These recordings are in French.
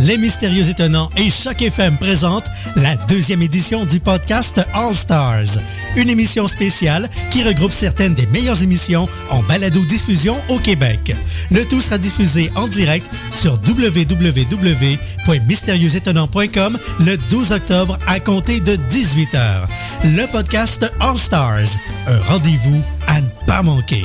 Les Mystérieux Étonnants et Choc FM présentent la deuxième édition du podcast All Stars, une émission spéciale qui regroupe certaines des meilleures émissions en balado-diffusion au Québec. Le tout sera diffusé en direct sur www.mystérieuxétonnants.com le 12 octobre à compter de 18h. Le podcast All Stars, un rendez-vous à ne pas manquer.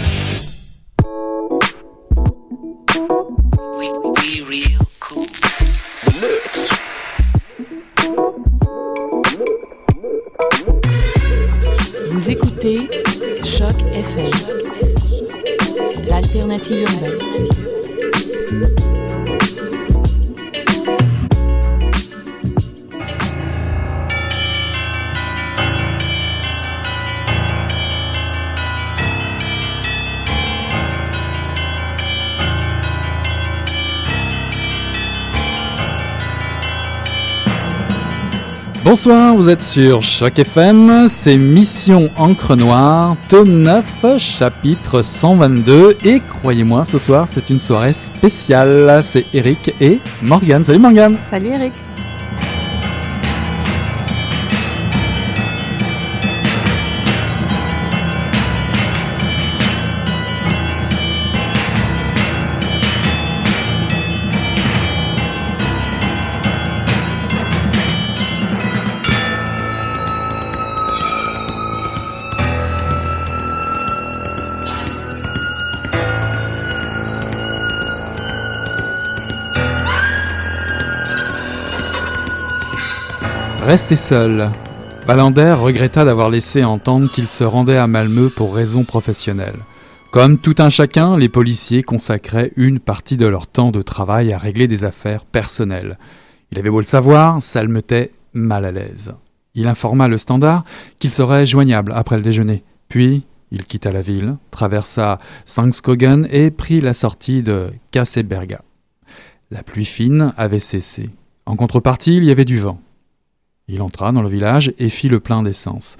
Native Urbaine. Bonsoir, vous êtes sur Choc FM, c'est Mission Encre Noire, tome 9, chapitre 122, et croyez-moi, ce soir c'est une soirée spéciale, c'est Eric et Morgane. Salut Morgane. Salut Eric Resté seul, Balander regretta d'avoir laissé entendre qu'il se rendait à Malmö pour raisons professionnelles. Comme tout un chacun, les policiers consacraient une partie de leur temps de travail à régler des affaires personnelles. Il avait beau le savoir, mettait mal à l'aise. Il informa le standard qu'il serait joignable après le déjeuner. Puis, il quitta la ville, traversa Sangskogen et prit la sortie de Kasseberga. La pluie fine avait cessé. En contrepartie, il y avait du vent. Il entra dans le village et fit le plein d'essence.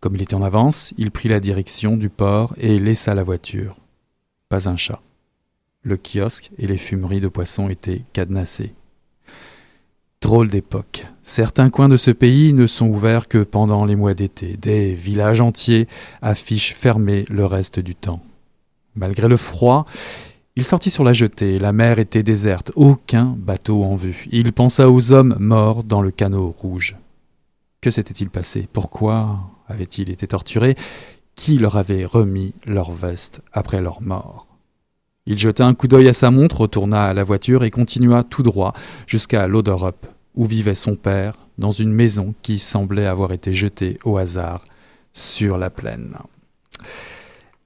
Comme il était en avance, il prit la direction du port et laissa la voiture. Pas un chat. Le kiosque et les fumeries de poissons étaient cadenassés. Drôle d'époque. Certains coins de ce pays ne sont ouverts que pendant les mois d'été. Des villages entiers affichent fermés le reste du temps. Malgré le froid, il sortit sur la jetée. La mer était déserte, aucun bateau en vue. Il pensa aux hommes morts dans le canot rouge. Que s'était-il passé? Pourquoi avaient-ils été torturés Qui leur avait remis leur veste après leur mort? Il jeta un coup d'œil à sa montre, retourna à la voiture et continua tout droit jusqu'à l'Oderup, où vivait son père, dans une maison qui semblait avoir été jetée au hasard sur la plaine.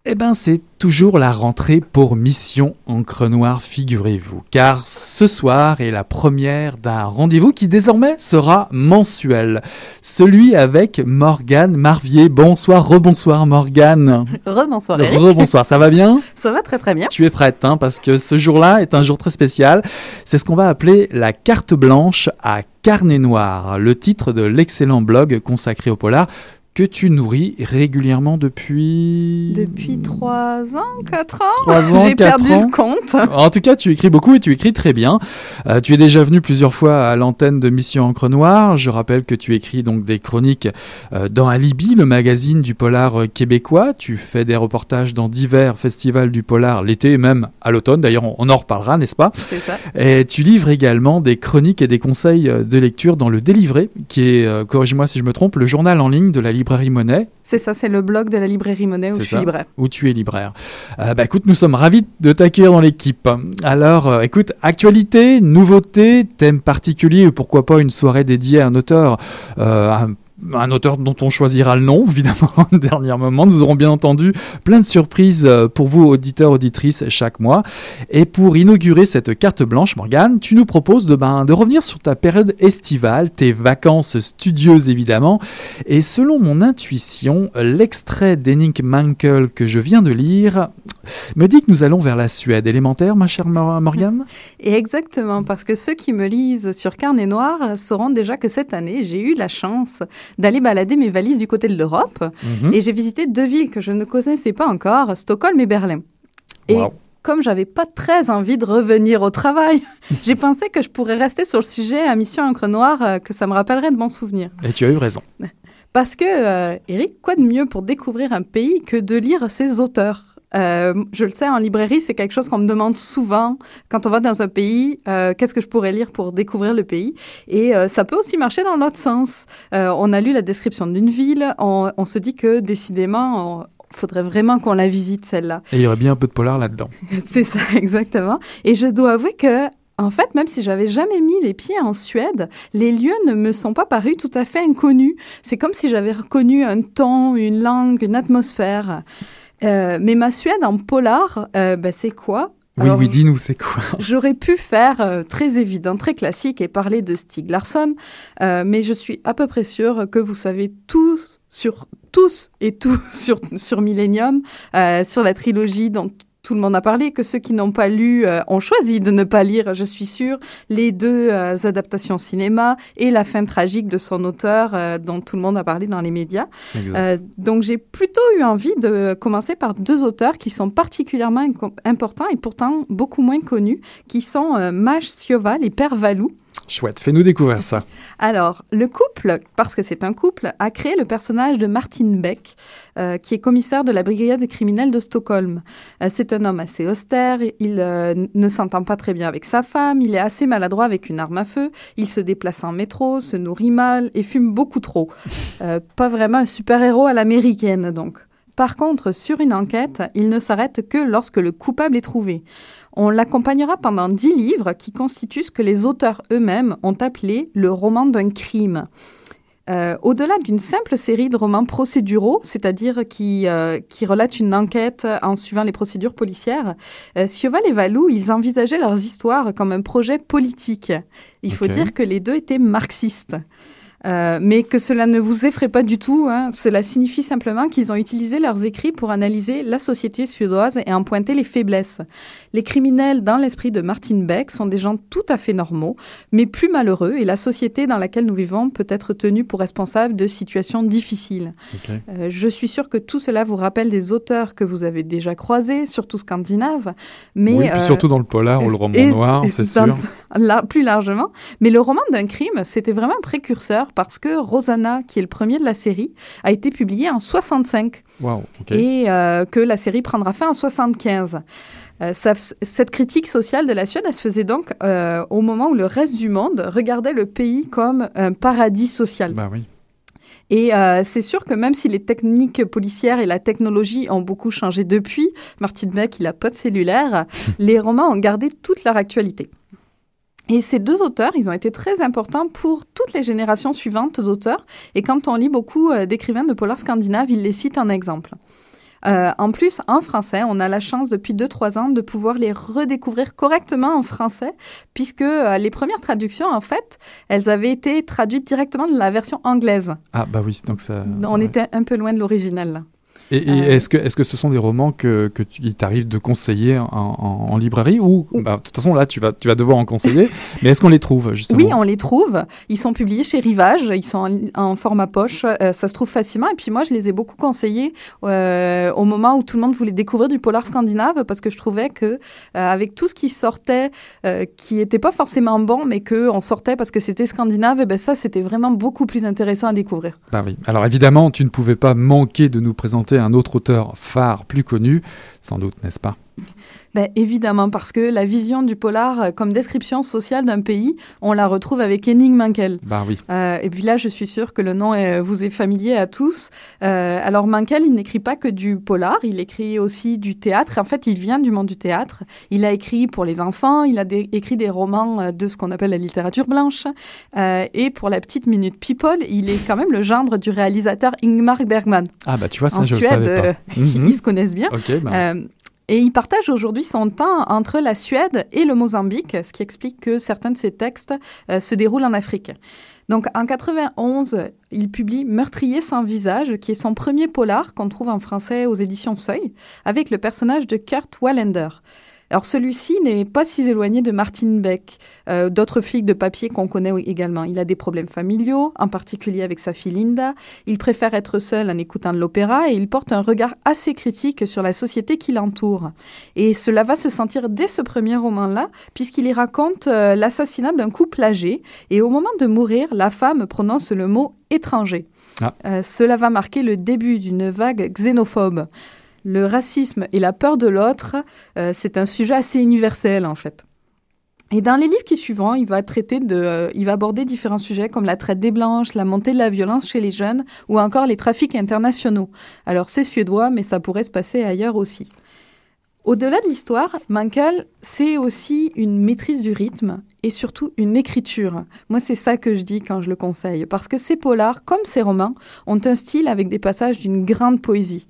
Eh ben, c'est toujours la rentrée pour Mission Encre Noire, figurez-vous. Car ce soir est la première d'un rendez-vous qui désormais sera mensuel. Celui avec Morgane Marvier. Bonsoir, rebonsoir Morgane. Rebonsoir Eric. Rebonsoir, ça va bien? Ça va très très bien. Tu es prête, hein, parce que ce jour-là est un jour très spécial. C'est ce qu'on va appeler la carte blanche à carnet noir, le titre de l'excellent blog consacré au polar que tu nourris régulièrement depuis... Depuis 3 ans, 4 ans 3 ans, J'ai 4 perdu ans. le compte. En tout cas, tu écris beaucoup et tu écris très bien. Euh, tu es déjà venu plusieurs fois à l'antenne de Mission Encre Noire. Je rappelle que tu écris donc des chroniques euh, dans Alibi, le magazine du polar euh, québécois. Tu fais des reportages dans divers festivals du polar l'été et même à l'automne. D'ailleurs, on, on en reparlera, n'est-ce pas? C'est ça. Et tu livres également des chroniques et des conseils de lecture dans le Délivré, qui est, corrige-moi si je me trompe, le journal en ligne de la librairie Monet, C'est ça, c'est le blog de la librairie Monet où je suis ça. libraire. où tu es libraire. Euh, bah écoute, nous sommes ravis de t'accueillir dans l'équipe. Alors, euh, écoute, actualité, nouveauté, thème particulier, ou pourquoi pas une soirée dédiée à un auteur, euh, un un auteur dont on choisira le nom, évidemment, au dernier moment. Nous aurons bien entendu plein de surprises euh, pour vous, auditeurs, auditrices, chaque mois. Et pour inaugurer cette carte blanche, Morgane, tu nous proposes de, ben, de revenir sur ta période estivale, tes vacances studieuses, évidemment. Et selon mon intuition, l'extrait d'Henning Mankell que je viens de lire me dit que nous allons vers la Suède élémentaire, ma chère Mor- Morgane? Et exactement, parce que ceux qui me lisent sur Carnet Noir sauront déjà que cette année, j'ai eu la chance d'aller balader mes valises du côté de l'Europe. Mhm. Et j'ai visité deux villes que je ne connaissais pas encore, Stockholm et Berlin. Et Wow. comme j'avais pas très envie de revenir au travail, j'ai pensé que je pourrais rester sur le sujet à Mission Encre Noire, euh, que ça me rappellerait de bons souvenirs. Et tu as eu raison. Parce que, euh, Eric, quoi de mieux pour découvrir un pays que de lire ses auteurs? Euh, je le sais, en librairie, c'est quelque chose qu'on me demande souvent quand on va dans un pays. euh, Qu'est-ce que je pourrais lire pour découvrir le pays? Et euh, ça peut aussi marcher dans l'autre sens. On a lu la description d'une ville, on, on se dit que décidément, il faudrait vraiment qu'on la visite celle-là. Et il y aurait bien un peu de polar là-dedans. C'est ça, exactement. Et je dois avouer que, en fait, même si j'avais jamais mis les pieds en Suède, les lieux ne me sont pas parus tout à fait inconnus. C'est comme si j'avais reconnu un ton, une langue, une atmosphère. Euh, mais ma Suède en polar, euh, bah, c'est quoi? Oui, Alors, oui, dis-nous, c'est quoi? J'aurais pu faire euh, très évident, très classique et parler de Stieg Larsson, euh, mais je suis à peu près sûre que vous savez tous sur tous et tout sur sur Millennium, euh, sur la trilogie dont tout le monde a parlé, que ceux qui n'ont pas lu euh, ont choisi de ne pas lire, je suis sûre, les deux euh, adaptations cinéma et la fin tragique de son auteur euh, dont tout le monde a parlé dans les médias. Euh, donc j'ai plutôt eu envie de commencer par deux auteurs qui sont particulièrement importants et pourtant beaucoup moins connus, qui sont euh, Maj Sioval et Per Valou. Chouette, fais-nous découvrir ça. Alors, le couple, parce que c'est un couple, a créé le personnage de Martin Beck, euh, qui est commissaire de la brigade criminelle de Stockholm. Euh, c'est un homme assez austère, il euh, ne s'entend pas très bien avec sa femme, il est assez maladroit avec une arme à feu, il se déplace en métro, se nourrit mal et fume beaucoup trop. Pas vraiment un super-héros à l'américaine, donc. Par contre, sur une enquête, il ne s'arrête que lorsque le coupable est trouvé. On l'accompagnera pendant dix livres qui constituent ce que les auteurs eux-mêmes ont appelé le roman d'un crime. Euh, Au-delà d'une simple série de romans procéduraux, c'est-à-dire qui, euh, qui relatent une enquête en suivant les procédures policières, euh, et Valou, ils envisageaient leurs histoires comme un projet politique. Il faut dire que les deux étaient marxistes. Euh, mais que cela ne vous effraie pas du tout. hein. Cela signifie simplement qu'ils ont utilisé leurs écrits pour analyser la société suédoise et en pointer les faiblesses. Les criminels, dans l'esprit de Martin Beck, sont des gens tout à fait normaux, mais plus malheureux, et la société dans laquelle nous vivons peut être tenue pour responsable de situations difficiles. Euh, je suis sûre que tout cela vous rappelle des auteurs que vous avez déjà croisés, surtout scandinaves, mais oui, euh, surtout dans le polar ou le roman et- noir, c'est sûr. Là, plus largement. Mais le roman d'un crime, c'était vraiment un précurseur parce que Rosanna, qui est le premier de la série, a été publié en 65 Waouh, ok. et euh, que la série prendra fin en 75. Euh, ça cette critique sociale de la Suède, elle se faisait donc euh, au moment où le reste du monde regardait le pays comme un paradis social. Bah oui. Et euh, c'est sûr que même si les techniques policières et la technologie ont beaucoup changé depuis, Martin Beck, il a pas de cellulaire, les romans ont gardé toute leur actualité. Et ces deux auteurs, ils ont été très importants pour toutes les générations suivantes d'auteurs. Et quand on lit beaucoup euh, d'écrivains de polar scandinaves, ils les citent en exemple. Euh, en plus, en français, on a la chance depuis 2-3 ans de pouvoir les redécouvrir correctement en français, puisque euh, les premières traductions, en fait, elles avaient été traduites directement de la version anglaise. Ah bah oui, donc ça... On ouais. était un peu loin de l'original. là. Et, est-ce que, est que ce sont des romans que, que tu, t'arrive de conseiller en, librairie ou, bah, de toute façon là tu vas, tu vas devoir en conseiller, mais est-ce qu'on les trouve justement Oui, on les trouve. Ils sont publiés chez Rivage, ils sont en, format poche, ça se trouve facilement. Et puis moi, je les ai beaucoup conseillés au moment où tout le monde voulait découvrir du polar scandinave parce que je trouvais que avec tout ce qui sortait, qui n'était pas forcément bon, mais que on sortait parce que c'était scandinave, et eh ben ça c'était vraiment beaucoup plus intéressant à découvrir. Bah oui. Alors évidemment, tu ne pouvais pas manquer de nous présenter un autre auteur phare plus connu, sans doute, n'est-ce pas? Ben, Évidemment, parce que la vision du polar euh, comme description sociale d'un pays, on la retrouve avec Henning Mankell. Bah oui. Euh, et puis là, je suis sûre que le nom vous est familier à tous. Euh, alors Mankell, il n'écrit pas que du polar, il écrit aussi du théâtre. En fait, il vient du monde du théâtre. Il a écrit pour les enfants, il a écrit des romans de ce qu'on appelle la littérature blanche. et pour la petite minute people, il est quand même le gendre du réalisateur Ingmar Bergman. Ah bah tu vois, ça en je Suède, savais pas. ils se connaissent bien. Bah. Et il partage aujourd'hui son temps entre la Suède et le Mozambique, ce qui explique que certains de ses textes euh, se déroulent en Afrique. Donc en 91, il publie Meurtrier sans visage, qui est son premier polar qu'on trouve en français aux éditions Seuil, avec le personnage de Kurt Wallander. Alors celui-ci n'est pas si éloigné de Martin Beck, euh, d'autres flics de papier qu'on connaît également. Il a des problèmes familiaux, en particulier avec sa fille Linda. Il préfère être seul en écoutant de l'opéra et il porte un regard assez critique sur la société qui l'entoure. Et cela va se sentir dès ce premier roman-là, puisqu'il y raconte euh, l'assassinat d'un couple âgé et au moment de mourir, la femme prononce le mot étranger. Ah. Euh, cela va marquer le début d'une vague xénophobe le racisme et la peur de l'autre, euh, c'est un sujet assez universel en fait. Et dans les livres qui suivront, il va traiter de, euh, il va aborder différents sujets comme la traite des blanches, la montée de la violence chez les jeunes ou encore les trafics internationaux. Alors c'est suédois, mais ça pourrait se passer ailleurs aussi. Au-delà de l'histoire, Mankel, c'est aussi une maîtrise du rythme et surtout une écriture. Moi, c'est ça que je dis quand je le conseille, parce que ces polars, comme ces romans, ont un style avec des passages d'une grande poésie.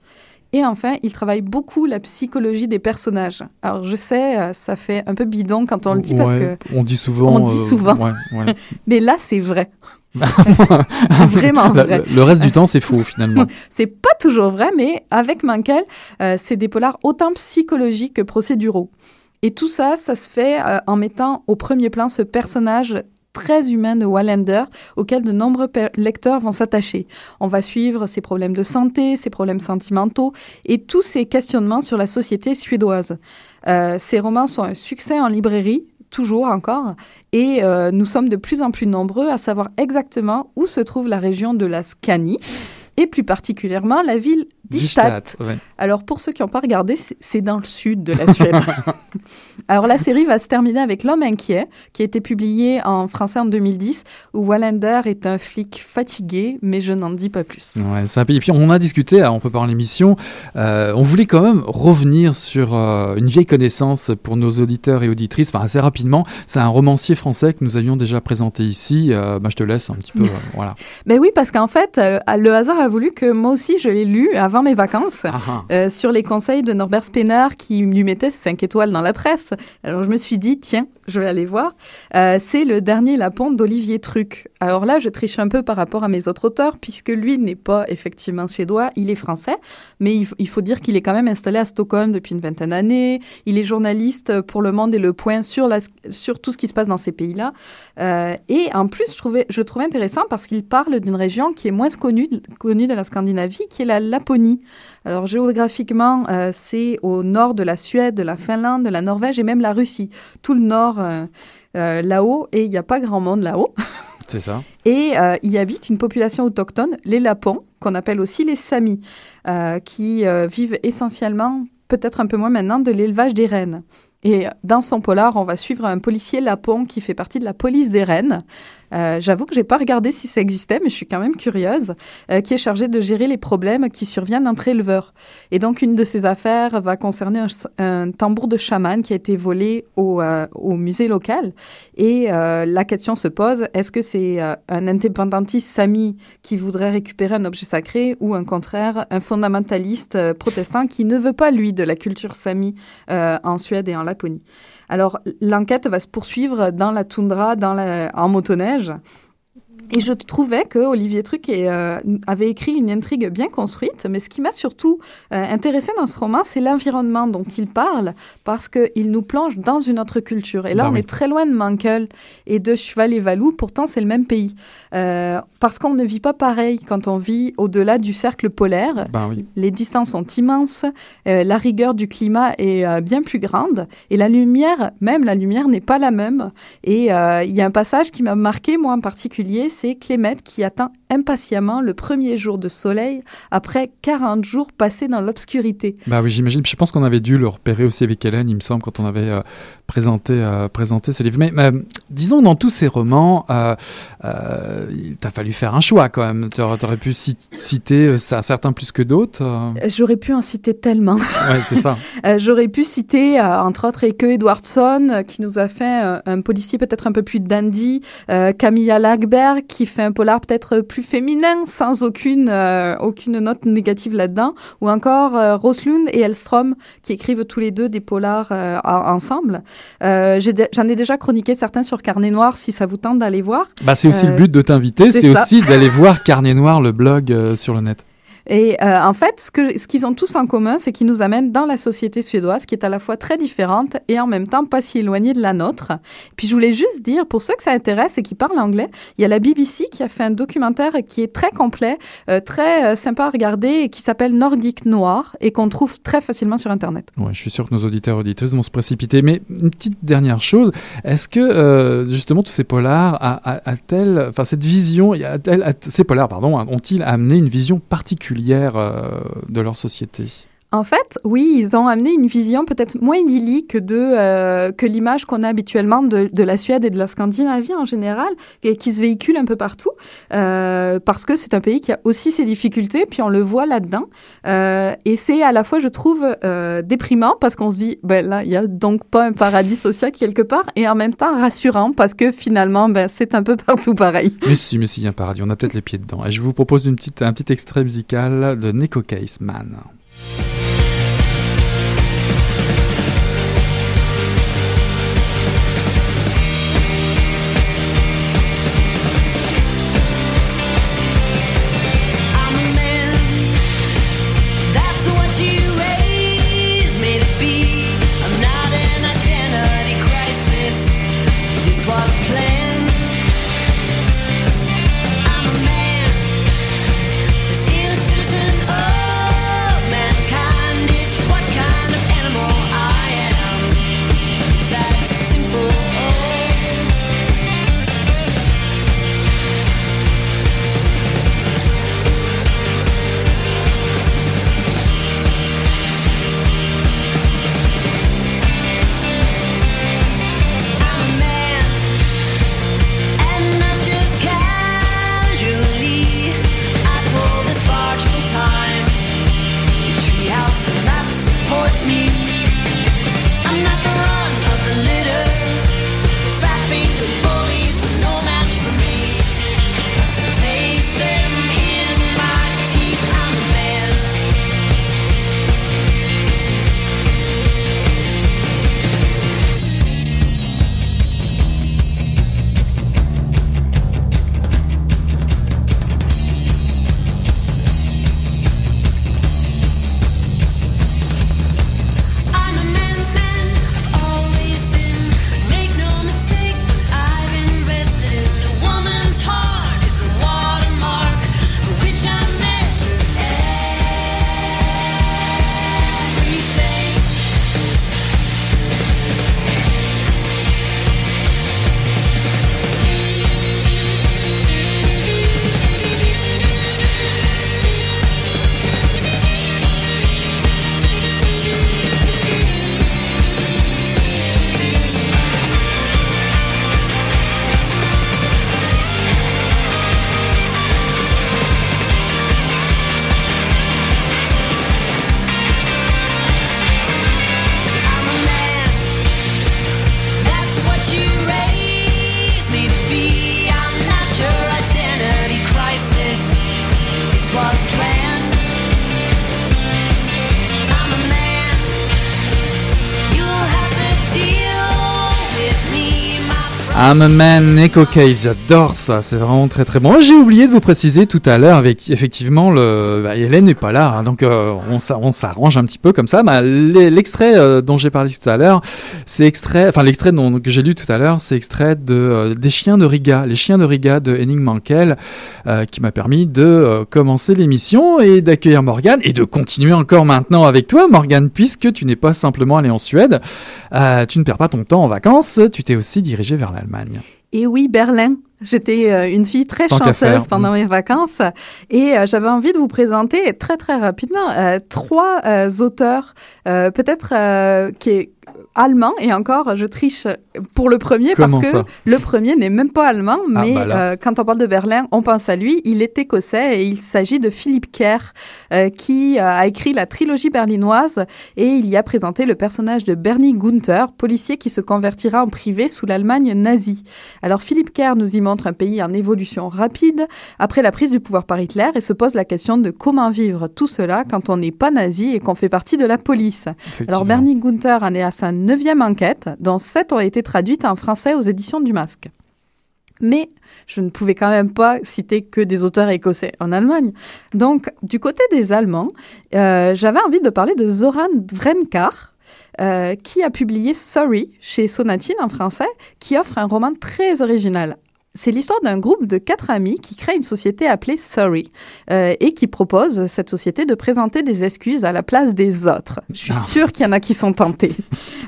Et enfin, il travaille beaucoup la psychologie des personnages. Alors, je sais, euh, ça fait un peu bidon quand on le dit parce que. On dit souvent. On dit euh. Mais là, c'est vrai. c'est vraiment vrai. Le, reste du temps, c'est faux finalement. c'est pas toujours vrai, mais avec Mankel, euh, c'est des polars autant psychologiques que procéduraux. Et tout ça, ça se fait en mettant au premier plan ce personnage très humain de Wallander auquel de nombreux lecteurs vont s'attacher. On va suivre ses problèmes de santé, ses problèmes sentimentaux et tous ses questionnements sur la société suédoise. Euh, ces romans sont un succès en librairie, toujours encore, et euh, nous sommes de plus en plus nombreux à savoir exactement où se trouve la région de la Scanie et plus particulièrement la ville d'Istad. Alors pour ceux qui n'ont pas regardé, c'est dans le sud de la Suède. Alors la série va se terminer avec L'homme inquiet, qui a été publié en français en 2010, où Wallander est un flic fatigué, mais je n'en dis pas plus. Ouais, ça, et puis on a discuté, on peut parler l'émission, euh, on voulait quand même revenir sur euh, une vieille connaissance pour nos auditeurs et auditrices, enfin assez rapidement. C'est un romancier français que nous avions déjà présenté ici. Euh, bah, je te laisse un petit peu, voilà. Ben oui, parce qu'en fait, le hasard a voulu que moi aussi je l'ai lu avant mes vacances, ah ah. Euh, sur les conseils de Norbert Spener qui lui mettait 5 étoiles dans la presse. Alors je me suis dit, tiens, je vais aller voir. Euh, c'est le dernier Lapon d'Olivier Truc. Alors là, je triche un peu par rapport à mes autres auteurs, puisque lui n'est pas effectivement suédois, il est français, mais il, faut dire qu'il est quand même installé à Stockholm depuis une vingtaine d'années. Il est journaliste pour Le Monde et Le Point sur, la, sur tout ce qui se passe dans ces pays-là. Euh, et en plus, je trouvais, je trouvais intéressant parce qu'il parle d'une région qui est moins connue, connue de la Scandinavie, qui est la Laponie. Alors géographiquement, euh, c'est au nord de la Suède, de la Finlande, de la Norvège et même la Russie. Tout le nord euh, euh, là-haut, et il n'y a pas grand monde là-haut. C'est ça. Et y habite une population autochtone, les Lapons, qu'on appelle aussi les Samis, qui vivent essentiellement, peut-être un peu moins maintenant, de l'élevage des rennes. Et dans son polar, on va suivre un policier lapon qui fait partie de la police des rennes. Euh, j'avoue que j'ai pas regardé si ça existait, mais je suis quand même curieuse, euh, qui est chargé de gérer les problèmes qui surviennent entre éleveurs. Et donc, une de ses affaires va concerner un, tambour de chaman qui a été volé au, euh, au musée local. Et la question se pose, est-ce que c'est un indépendantiste sami qui voudrait récupérer un objet sacré ou, un contraire, un fondamentaliste protestant qui ne veut pas, lui, de la culture sami en Suède et en Laponie? Alors, l'enquête va se poursuivre dans la toundra, dans en motoneige. Et je trouvais que Olivier Truc euh, avait écrit une intrigue bien construite, mais ce qui m'a surtout euh, intéressé dans ce roman, c'est l'environnement dont il parle, parce qu'il nous plonge dans une autre culture. Et là, Bah on oui. est très loin de Mankel et de Cheval et Valou, pourtant c'est le même pays. Euh, parce qu'on ne vit pas pareil quand on vit au-delà du cercle polaire. Oui. Les distances sont immenses, euh, la rigueur du climat est bien plus grande, et la lumière, même la lumière n'est pas la même. Et il y a un passage qui m'a marqué, moi en particulier, c'est Clémette qui attend impatiemment le premier jour de soleil après 40 jours passés dans l'obscurité. Bah oui, j'imagine. Je pense qu'on avait dû le repérer aussi avec Hélène, il me semble, quand on avait euh, présenté, euh, présenté ce livre. Mais euh, disons, dans tous ces romans, euh, euh, il t'a fallu faire un choix quand même. Tu aurais, pu ci- citer ça, certains plus que d'autres. J'aurais pu en citer tellement. Ouais, c'est ça. J'aurais pu citer, entre autres, Eke Edwardson, qui nous a fait un policier peut-être un peu plus dandy, Camilla Lagerberg, qui fait un polar peut-être plus féminin, sans aucune, euh, aucune note négative là-dedans, ou encore euh, Roslund et Elstrom, qui écrivent tous les deux des polars euh, en- ensemble. J'en ai, déjà chroniqué certains sur Carnet Noir, si ça vous tente d'aller voir. Bah, c'est aussi le but de t'inviter, c'est aussi d'aller voir Carnet Noir, le blog sur le net. Et euh, en fait, ce qu'ils ont tous en commun, c'est qu'ils nous amènent dans la société suédoise, qui est à la fois très différente et en même temps pas si éloignée de la nôtre. Puis je voulais juste dire, pour ceux que ça intéresse et qui parlent anglais, il y a la BBC qui a fait un documentaire qui est très complet, euh, très euh, sympa à regarder et qui s'appelle Nordique Noir et qu'on trouve très facilement sur Internet. Ouais, je suis sûr que nos auditeurs et auditrices vont se précipiter. Mais une petite dernière chose, est-ce que justement tous ces polars a- a- enfin cette vision, a- ces polars, pardon, ont-ils amené une vision particulière euh, de leur société En fait, oui, ils ont amené une vision peut-être moins idyllique de, euh, que l'image qu'on a habituellement de, la Suède et de la Scandinavie en général, qui se véhicule un peu partout, euh, parce que c'est un pays qui a aussi ses difficultés, puis on le voit là-dedans. Euh, et c'est à la fois, je trouve, déprimant, parce qu'on se dit, ben là, il n'y a donc pas un paradis social quelque part, et en même temps rassurant, parce que finalement, ben, c'est un peu partout pareil. Mais si, mais si, il y a un paradis, on a peut-être les pieds dedans. Et je vous propose un petit extrait musical de Neko Case. I'm a man, Echo Case, j'adore ça, c'est vraiment très très bon. J'ai oublié de vous préciser tout à l'heure, avec effectivement, le, bah, Hélène n'est pas là, hein, donc euh, on s'a- on s'arrange un petit peu comme ça. Bah, l'e- l'extrait euh, dont j'ai parlé tout à l'heure, c'est extrait, enfin l'extrait que j'ai lu tout à l'heure, c'est extrait de euh, des chiens de Riga, les chiens de Riga de Henning Mankell, qui m'a permis de commencer l'émission et d'accueillir Morgane et de continuer encore maintenant avec toi, Morgane, puisque tu n'es pas simplement allé en Suède, tu ne perds pas ton temps en vacances, tu t'es aussi dirigé vers l'Allemagne. Et oui, Berlin. J'étais euh, une fille très Tant chanceuse pendant mes vacances et euh, j'avais envie de vous présenter très très rapidement euh, trois euh, auteurs, peut-être qui est allemand et encore je triche pour le premier Comment parce que le premier n'est même pas allemand Ah, mais bah quand on parle de Berlin on pense à lui. Il est écossais et il s'agit de Philippe Kerr qui a écrit la trilogie berlinoise et il y a présenté le personnage de Bernie Gunther policier qui se convertira en privé sous l'Allemagne nazie. Alors Philippe Kerr nous y montre un pays en évolution rapide après la prise du pouvoir par Hitler et se pose la question de comment vivre tout cela quand on n'est pas nazi et qu'on fait partie de la police. Alors. Bernie Gunther en est à sa neuvième enquête, dont sept ont été traduites en français aux éditions du Masque. Mais je ne pouvais quand même pas citer que des auteurs écossais en Allemagne. Donc, du côté des Allemands, euh, j'avais envie de parler de Zoran Vrenkar, euh, qui a publié Sorry chez Sonatine en français, qui offre un roman très original. C'est l'histoire d'un groupe de quatre amis qui crée une société appelée Sorry euh, et qui propose cette société de présenter des excuses à la place des autres. Je suis Ah. sûre qu'il y en a qui sont tentés.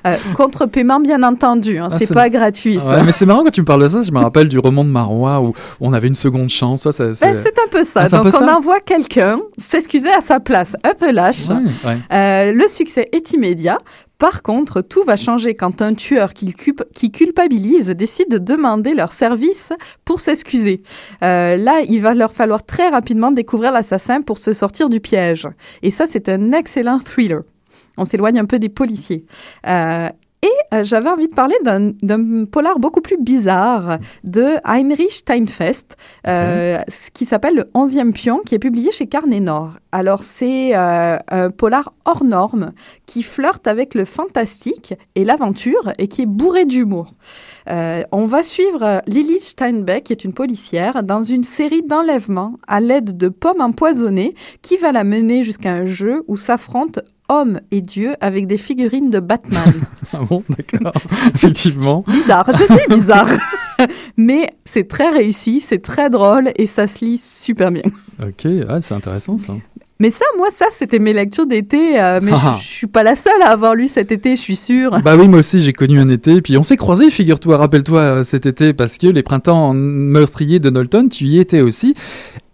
Euh, contre-paiement, bien entendu. hein, Ah, c'est pas gratuit, ça. Ouais, mais c'est marrant quand tu me parles de ça, je me rappelle du roman de Marois où on avait une seconde chance. Ben, c'est un peu ça. Ah, Donc, peu on ça envoie quelqu'un s'excuser à sa place, un peu lâche. Ouais. Euh, le succès est immédiat. Par contre, tout va changer quand un tueur qui, culp- qui culpabilise décide de demander leur service pour s'excuser. Euh, là, il va leur falloir très rapidement découvrir l'assassin pour se sortir du piège. Et ça, c'est un excellent thriller. On s'éloigne un peu des policiers. Euh, et euh, j'avais envie de parler d'un polar beaucoup plus bizarre de Heinrich Steinfest, euh, qui s'appelle Le 11e pion, qui est publié chez Carnet Nord. Alors, c'est euh, un polar hors norme qui flirte avec le fantastique et l'aventure et qui est bourré d'humour. Euh, on va suivre Lily Steinbeck, qui est une policière, dans une série d'enlèvements à l'aide de pommes empoisonnées qui va la mener jusqu'à un jeu où s'affrontent hommes et dieux avec des figurines de Batman. Ah bon, d'accord. Effectivement. bizarre, je dis bizarre. Mais c'est très réussi, c'est très drôle et ça se lit super bien. Ok, ouais, c'est intéressant ça. Mais ça, moi, ça, c'était mes lectures d'été. euh, mais Ah. je, je suis pas la seule à avoir lu cet été, je suis sûre. Bah oui, moi aussi j'ai connu un été, puis on s'est croisés, figure-toi, rappelle-toi euh, cet été, parce que les printemps meurtriers de Knowlton, tu y étais aussi.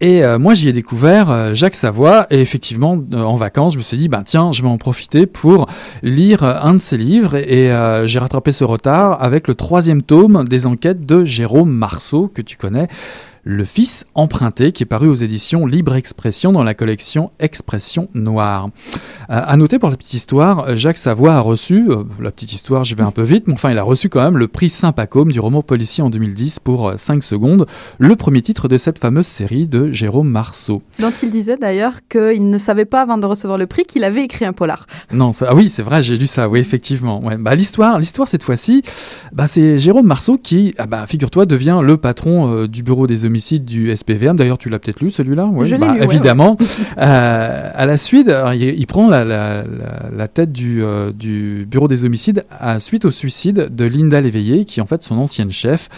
Et euh, moi j'y ai découvert euh, Jacques Savoie, et effectivement, euh, en vacances, je me suis dit, bah tiens, je vais en profiter pour lire un de ses livres, et euh, j'ai rattrapé ce retard avec le troisième tome des enquêtes de Jérôme Marceau, que tu connais. Le Fils emprunté, qui est paru aux éditions Libre Expression dans la collection Expression Noire. Euh, à noter pour la petite histoire, Jacques Savoie a reçu, euh, la petite histoire, je vais un peu vite, mais enfin il a reçu quand même le prix Saint-Pacôme du roman policier en 2010 pour euh, 5 secondes, le premier titre de cette fameuse série de Jérôme Marceau. Dont il disait d'ailleurs qu'il ne savait pas avant de recevoir le prix qu'il avait écrit un polar. Non, ça, ah oui, c'est vrai, j'ai lu ça, oui, effectivement. Ouais. Bah, l'histoire, l'histoire cette fois-ci, bah, c'est Jérôme Marceau qui, ah bah, figure-toi, devient le patron euh, du bureau des homicides du SPVM. D'ailleurs, tu l'as peut-être lu celui-là, Oui, Je bah, lu, ouais, évidemment. Euh, à la suite, alors, il, il prend la, la- la- la tête du, euh, du bureau des homicides à suite au suicide de Linda Léveillé, qui est en fait son ancienne chef.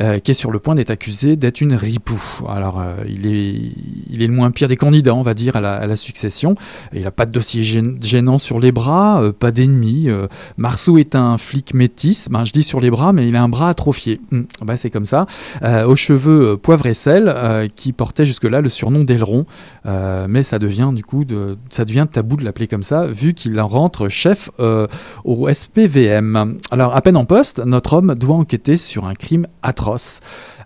Euh, qui est sur le point d'être accusé d'être une ripou. Alors, euh, il, est, le moins pire des candidats, on va dire, à la, succession. Il n'a pas de dossier gên- gênant sur les bras, euh, pas d'ennemis. Marceau est un flic métis, ben, je dis sur les bras, mais il a un bras atrophié. Hum, bah, c'est comme ça. Aux cheveux poivre et sel, qui portait jusque-là le surnom d'aileron. Mais ça devient du coup, ça devient tabou de l'appeler comme ça, vu qu'il en rentre chef au SPVM. Alors, à peine en poste, notre homme doit enquêter sur un crime atroce. atroce.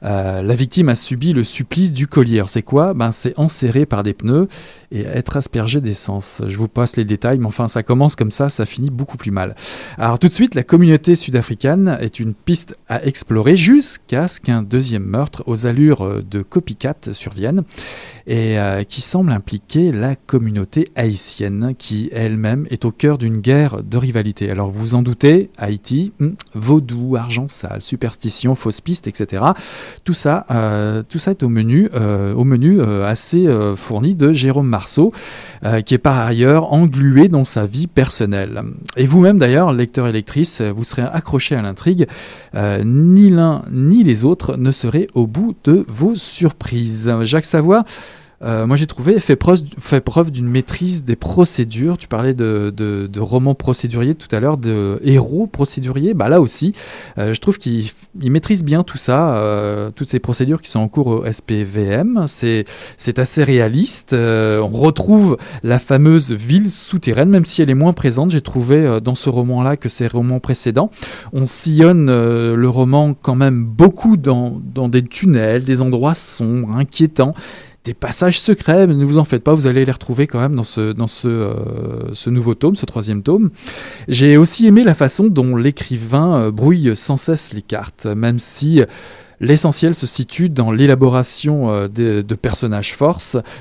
Euh, la victime a subi le supplice du collier. C'est quoi? Ben, C'est enserré par des pneus et être aspergé d'essence. Je vous passe les détails, mais enfin, ça commence comme ça, ça finit beaucoup plus mal. Alors, tout de suite, la communauté sud-africaine est une piste à explorer jusqu'à ce qu'un deuxième meurtre aux allures euh, de copycat survienne et euh, qui semble impliquer la communauté haïtienne qui elle-même est au cœur d'une guerre de rivalité. Alors vous vous en doutez, Haïti, hmm, vaudou, argent sale, superstition, fausse piste, etc. Tout ça, euh, tout ça est au menu, euh, au menu euh, assez fourni de Jérôme Marceau, qui est par ailleurs englué dans sa vie personnelle. Et vous-même d'ailleurs, lecteur et lectrice, vous serez accroché à l'intrigue. Ni l'un ni les autres ne seraient au bout de vos surprises. Jacques Savoie, euh, moi j'ai trouvé fait preuve, fait preuve d'une maîtrise des procédures. Tu parlais de, de, de romans procéduriers tout à l'heure, de héros procéduriers. Bah là aussi, euh, je trouve qu'il il maîtrise bien tout ça, euh, toutes ces procédures qui sont en cours au SPVM. C'est assez réaliste. Euh, on retrouve la fameuse ville souterraine, même si elle est moins présente. J'ai trouvé euh, dans ce roman-là que ces romans précédents. On sillonne le roman quand même beaucoup dans, dans des tunnels, des endroits sombres, inquiétants des passages secrets, mais ne vous en faites pas, vous allez les retrouver quand même dans ce, euh, nouveau tome, ce troisième tome. J'ai aussi aimé la façon dont l'écrivain euh, brouille sans cesse les cartes, même si l'essentiel se situe dans l'élaboration euh, de, personnages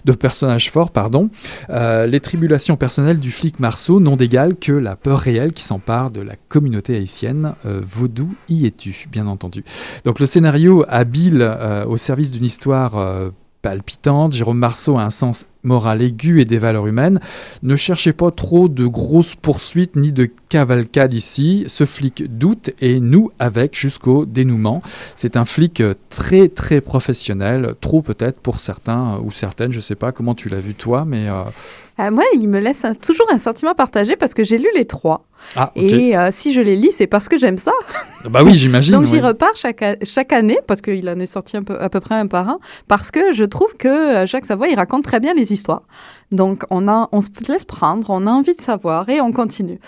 de personnages forts, pardon. Les tribulations personnelles du flic Marceau n'ont d'égal que la peur réelle qui s'empare de la communauté haïtienne. Vaudou y es-tu, bien entendu. Donc le scénario habile au service d'une histoire palpitante. Jérôme Marceau a un sens moral aigu et des valeurs humaines. Ne cherchez pas trop de grosses poursuites ni de cavalcade ici. Ce flic doute et nous avec jusqu'au dénouement. C'est un flic très très professionnel, trop peut-être pour certains ou certaines. Je sais pas comment tu l'as vu toi, mais euh, Euh, moi, il me laisse un- toujours un sentiment partagé parce que j'ai lu les trois. ah. Et euh, si je les lis, c'est parce que j'aime ça. Bah oui, j'imagine. Donc j'y repars chaque, chaque année, parce qu'il en est sorti un peu, à peu près un par un, parce que je trouve que euh, Jacques Savoie, il raconte très bien les histoires. Donc on, a, on se laisse prendre, on a envie de savoir et on continue.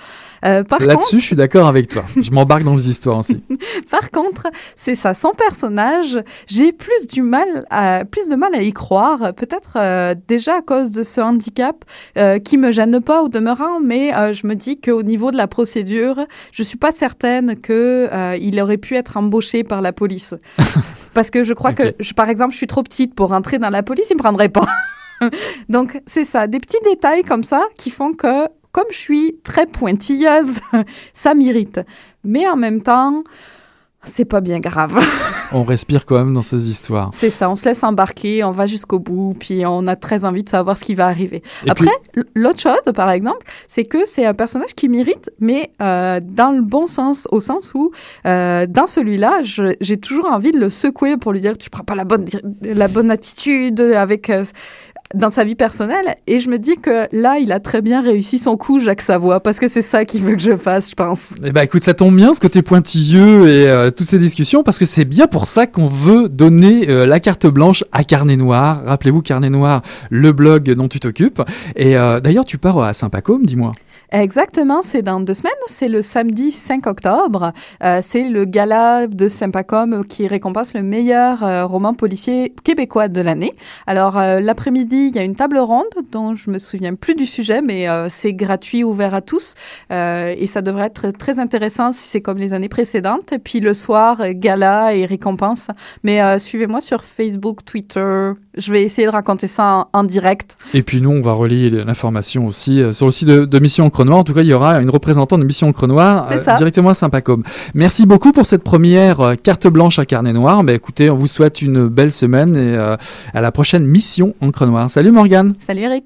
Euh, par, contre, Là-dessus, je suis d'accord avec toi. Je m'embarque dans les histoires aussi. par contre, c'est ça, son personnage, j'ai plus du mal, à, plus de mal à y croire, peut-être euh, déjà à cause de ce handicap euh, qui me gêne pas au demeurant, mais euh, je me dis qu'au niveau de la procédure, je suis pas certaine que il aurait pu être embauché par la police. Parce que je crois que, je, par exemple, je suis trop petite pour rentrer dans la police, ils me prendraient pas. Donc, c'est ça, des petits détails comme ça qui font que, comme je suis très pointilleuse, ça m'irrite. Mais en même temps, c'est pas bien grave. On respire quand même dans ces histoires. C'est ça, on se laisse embarquer, on va jusqu'au bout, puis on a très envie de savoir ce qui va arriver. Et Après, puis- l'autre chose, par exemple, c'est que c'est un personnage qui m'irrite, mais euh, dans le bon sens, au sens où, euh, dans celui-là, j'ai toujours envie de le secouer pour lui dire tu prends pas la bonne, la bonne attitude avec euh, dans sa vie personnelle. Et je me dis que là, il a très bien réussi son coup, Jacques Savoie, parce que c'est ça qu'il veut que je fasse, je pense. Eh ben écoute, ça tombe bien ce côté pointilleux et euh, toutes ces discussions parce que c'est bien pour ça qu'on veut donner euh, la carte blanche à Carnet Noir. Rappelez-vous Carnet Noir, le blog dont tu t'occupes. Et euh, d'ailleurs, tu pars à Saint-Pacôme, dis-moi. Exactement, c'est dans deux semaines, c'est le samedi 5 octobre. Euh, c'est le gala de Sympacom qui récompense le meilleur euh, roman policier québécois de l'année. Alors euh, l'après-midi, il y a une table ronde dont je me souviens plus du sujet, mais euh, c'est gratuit, ouvert à tous, Euh, et ça devrait être très intéressant si c'est comme les années précédentes. Et puis le soir, gala et récompense. Mais suivez-moi sur Facebook, Twitter. Je vais essayer de raconter ça en, direct. Et puis nous, on va relayer l'information aussi sur le site de, de Mission En tout cas, il y aura une représentante de Mission C'est ça. directement à Saint-Pacôme. Merci beaucoup pour cette première euh, carte blanche à Carnet Noir. Ben, écoutez, on vous souhaite une belle semaine et euh, à la prochaine Mission Encre Noire. Salut Morgane Salut Eric.